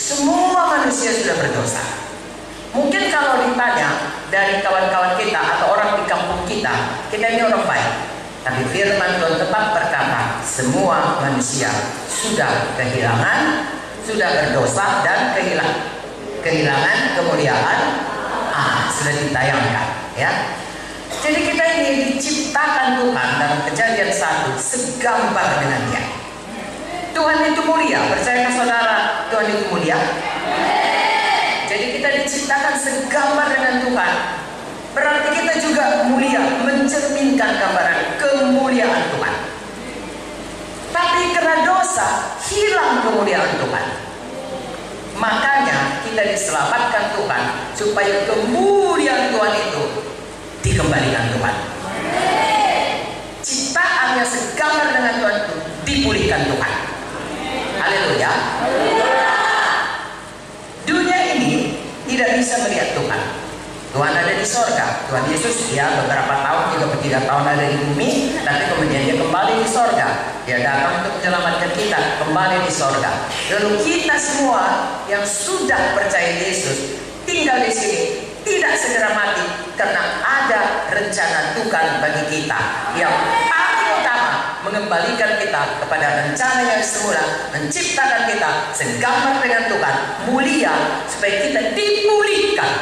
semua manusia sudah berdosa. Mungkin kalau ditanya dari kawan-kawan kita atau orang di kampung kita, kita ini orang baik. Tapi firman Tuhan tetap berkata, semua manusia sudah kehilangan, sudah berdosa dan kehilangan kehilangan kemuliaan ah sudah ditayangkan ya jadi kita ini diciptakan Tuhan dalam kejadian satu segambar dengan dia Tuhan itu mulia. Percayakah saudara Tuhan itu mulia. Jadi kita diciptakan segambar dengan Tuhan. Berarti kita juga mulia mencerminkan gambaran kemuliaan Tuhan. Tapi karena dosa hilang kemuliaan Tuhan. Makanya kita diselamatkan Tuhan supaya kemuliaan Tuhan itu dikembalikan Tuhan. Ciptaan yang segambar dengan Tuhan itu dipulihkan Tuhan. Haleluya. Dunia ini tidak bisa melihat Tuhan. Tuhan ada di sorga. Tuhan Yesus ya beberapa tahun, tiga tiga tahun ada di bumi, tapi kemudian dia kembali di sorga. Dia datang untuk menyelamatkan kita kembali di sorga. Lalu kita semua yang sudah percaya Yesus tinggal di sini tidak segera mati karena ada rencana Tuhan bagi kita yang mengembalikan kita kepada rencana yang semula menciptakan kita segambar dengan Tuhan mulia supaya kita dipulihkan.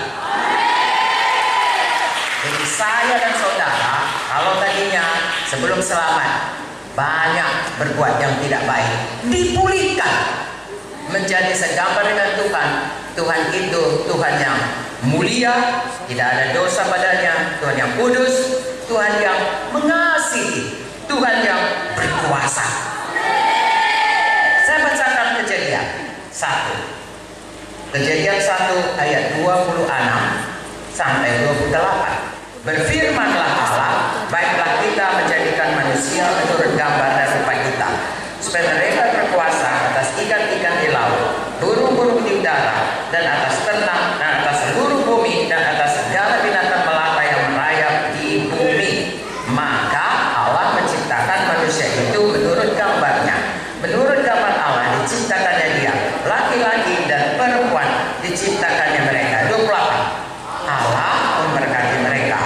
Jadi saya dan saudara kalau tadinya sebelum selamat banyak berbuat yang tidak baik dipulihkan menjadi segambar dengan Tuhan. Tuhan itu Tuhan yang mulia tidak ada dosa padanya. Tuhan yang kudus Tuhan yang mengasihi Tuhan yang berkuasa. Saya bacakan kejadian satu. Kejadian satu ayat 26 sampai 28 berfirmanlah Allah baiklah kita menjadikan manusia menurut gambar dan rupa kita supaya mereka berkuasa atas ikan-ikan di laut burung-burung di udara dan atas ternak dan atas seluruh bumi dan atas segala binatang melata yang merayap di bumi maka Allah menciptakan manusia itu menurut gambarnya menurut gambar Allah diciptakannya dia laki-laki dan perempuan diciptakannya mereka 28 Allah memberkati mereka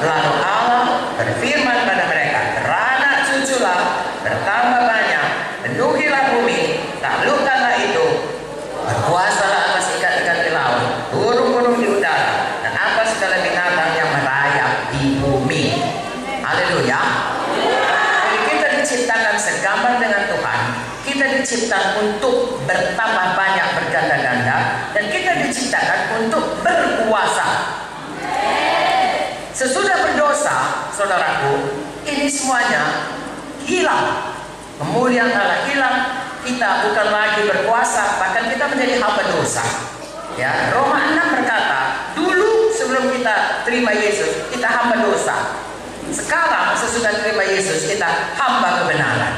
lalu Allah berfirman pada mereka beranak cuculah bertambah banyak penuhilah bumi taklukkanlah itu berkuasalah atas ikan-ikan di laut burung-burung di udara dan apa segala binatang yang merayap di bumi haleluya. Jadi kita diciptakan segambar dengan Tuhan. Kita diciptakan untuk bertambah banyak berganda-ganda. Dan kita diciptakan untuk berkuasa. Sesudah berdosa saudaraku ini semuanya hilang. Kemuliaan Allah hilang. Kita bukan lagi berkuasa bahkan kita menjadi hamba dosa. Ya Roma 6 berkata dulu sebelum kita terima Yesus kita hamba dosa sekarang sesudah terima Yesus kita hamba kebenaran.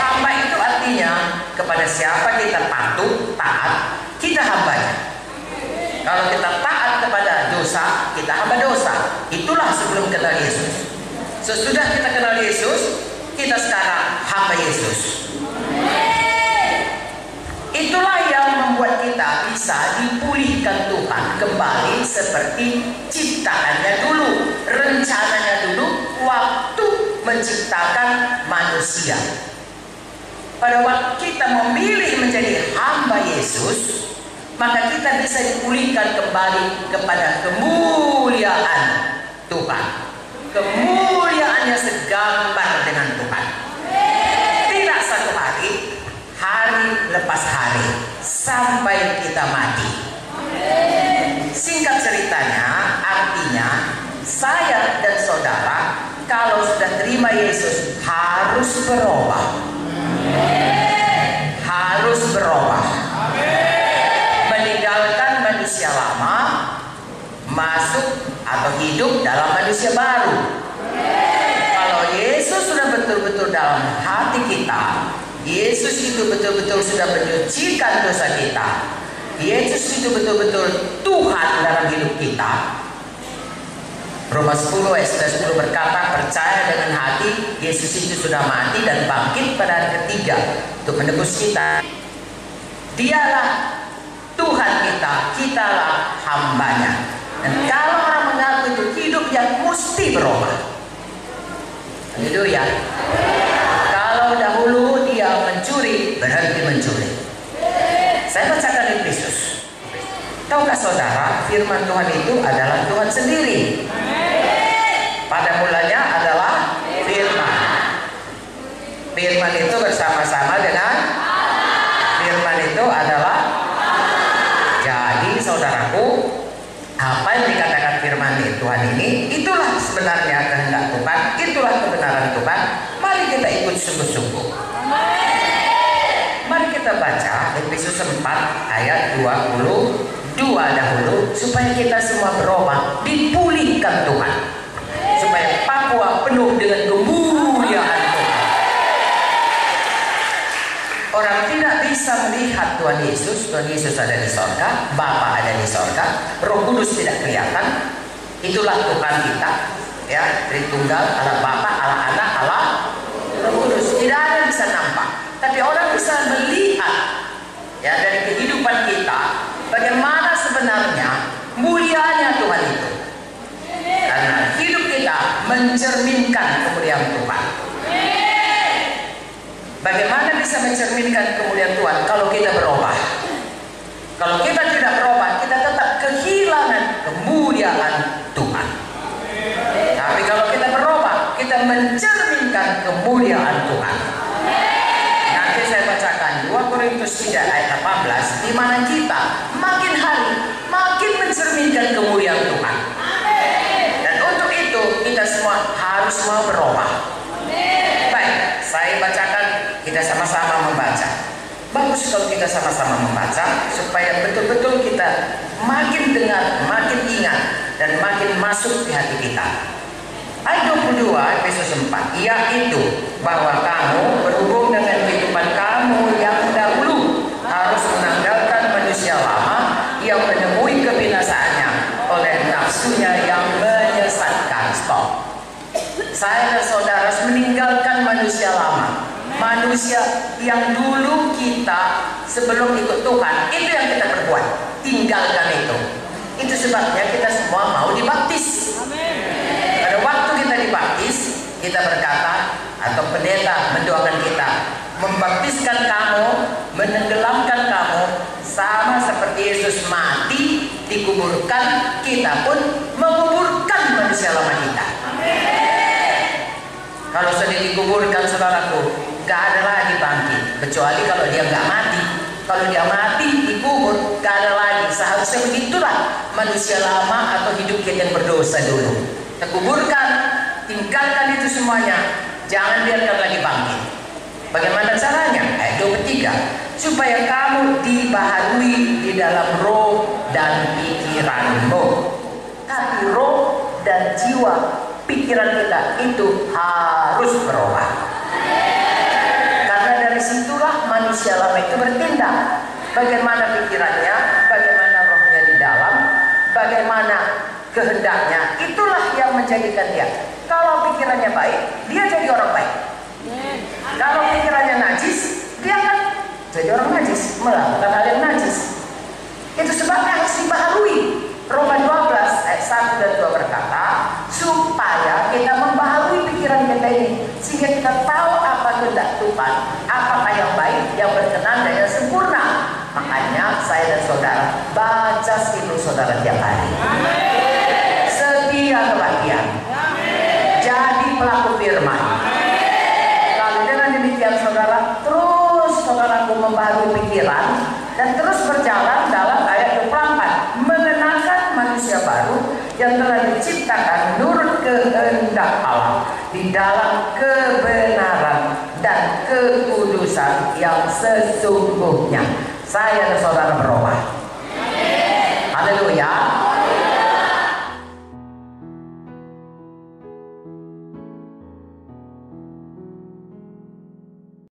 Hamba itu artinya kepada siapa kita patuh taat kita hambanya. Kalau kita taat kepada dosa kita hamba dosa. Itulah sebelum kenal Yesus. Sesudah kita kenal Yesus kita sekarang hamba Yesus. Itulah yang membuat kita bisa dipulihkan Tuhan kembali seperti ciptaannya dulu, rencananya dulu waktu menciptakan manusia. Pada waktu kita memilih menjadi hamba Yesus, maka kita bisa dipulihkan kembali kepada kemuliaan Tuhan. Kemuliaannya segambar dengan Tuhan. Tidak satu hari, hari lepas hari sampai kita mati. Singkat ceritanya, artinya saya dan saudara kalau sudah terima Yesus harus berubah. Harus berubah. Meninggalkan manusia lama, masuk atau hidup dalam manusia baru. Kalau Yesus sudah betul-betul dalam hati kita, Yesus itu betul-betul sudah menyucikan dosa kita. Yesus itu betul-betul Tuhan dalam hidup kita. Roma 10 ayat 10 berkata percaya dengan hati Yesus itu sudah mati dan bangkit pada hari ketiga untuk menebus kita. Dialah Tuhan kita, kitalah hambanya. Dan kalau orang mengaku itu hidup yang mesti berubah. ya. Kalau dahulu dia mencuri, berhenti mencuri. Saya bacakan Efesus. Tahukah saudara, firman Tuhan itu adalah Tuhan sendiri. Pada mulanya adalah firman. Firman itu bersama-sama dengan firman itu adalah jadi saudaraku apa yang dikatakan firman Tuhan ini itulah sebenarnya kehendak Tuhan itulah kebenaran Tuhan mari kita ikut sungguh-sungguh. Mari kita baca Efesus 4 ayat 22 dahulu supaya kita semua berubah dipulihkan Tuhan. Supaya Papua penuh dengan kemuliaan Tuhan. Orang tidak bisa melihat Tuhan Yesus. Tuhan Yesus ada di sorga Bapa ada di sorga Roh Kudus tidak kelihatan. Itulah Tuhan kita ya. Tritunggal Allah Bapa Allah Anak Allah Roh Kudus tidak ada yang bisa nampak tapi orang bisa melihat ya dari kehidupan kita bagaimana sebenarnya mulianya Tuhan itu karena hidup kita mencerminkan kemuliaan Tuhan Bagaimana bisa mencerminkan kemuliaan Tuhan kalau kita berubah? Kalau kita tidak berubah, kita tetap kehilangan kemuliaan Tuhan. Tapi kalau kita berubah, kita mencerminkan kemuliaan Tuhan. Nanti saya bacakan 2 Korintus 3 ayat 18 di mana kita makin hari makin mencerminkan kemuliaan Tuhan. Dan untuk itu kita semua harus mau berubah. Baik, saya bacakan kita sama-sama membaca. Bagus kalau kita sama-sama membaca supaya betul-betul kita makin dengar, makin ingat dan makin masuk di hati kita. Ayat 22 Efesus 4 yaitu bahwa kamu berhubung dengan kehidupan kamu yang dahulu harus menanggalkan manusia lama yang menemui kebinasaannya oleh nafsunya yang menyesatkan. Stop. Saya dan saudara harus meninggalkan manusia lama manusia yang dulu kita sebelum ikut Tuhan itu yang kita perbuat. Tinggalkan itu. Itu sebabnya kita semua mau dibaptis. Pada waktu kita dibaptis kita berkata atau pendeta mendoakan kita membaptiskan kamu menenggelamkan kamu sama seperti Yesus mati dikuburkan kita pun menguburkan manusia lama kita. Kalau sudah dikuburkan saudaraku gak ada lagi bangkit kecuali kalau dia nggak mati. Kalau dia mati dikubur gak ada lagi. Seharusnya begitulah manusia lama atau hidup kita yang berdosa dulu. Terkuburkan tinggalkan itu semuanya. Jangan biarkan lagi bangkit bagaimana caranya? Ayat 23 supaya kamu dibaharui di dalam roh dan pikiranmu. Tapi roh dan jiwa pikiran kita itu harus berubah manusia lama itu bertindak. Bagaimana pikirannya, bagaimana rohnya di dalam, bagaimana kehendaknya. Itulah yang menjadikan dia. Kalau pikirannya baik, dia jadi orang baik. Kalau pikirannya najis, dia akan jadi orang najis, melakukan hal yang najis. Itu sebabnya harus dibaharui. Roma 12 ayat 1 dan 2 berkata, supaya kita membaharui pikiran kita ini sehingga kita tahu kehendak Tuhan, apa yang baik, yang berkenan dan yang sempurna. Makanya saya dan saudara baca situ saudara tiap hari. Setia kebahagiaan. Jadi pelaku firman. Lalu dengan demikian saudara terus saudaraku membaharui pikiran dan terus berjalan dalam ayat 24 mengenalkan manusia baru yang telah diciptakan menurut kehendak Allah di dalam kebenaran kekudusan yang sesungguhnya. Saya dan saudara berubah. Haleluya.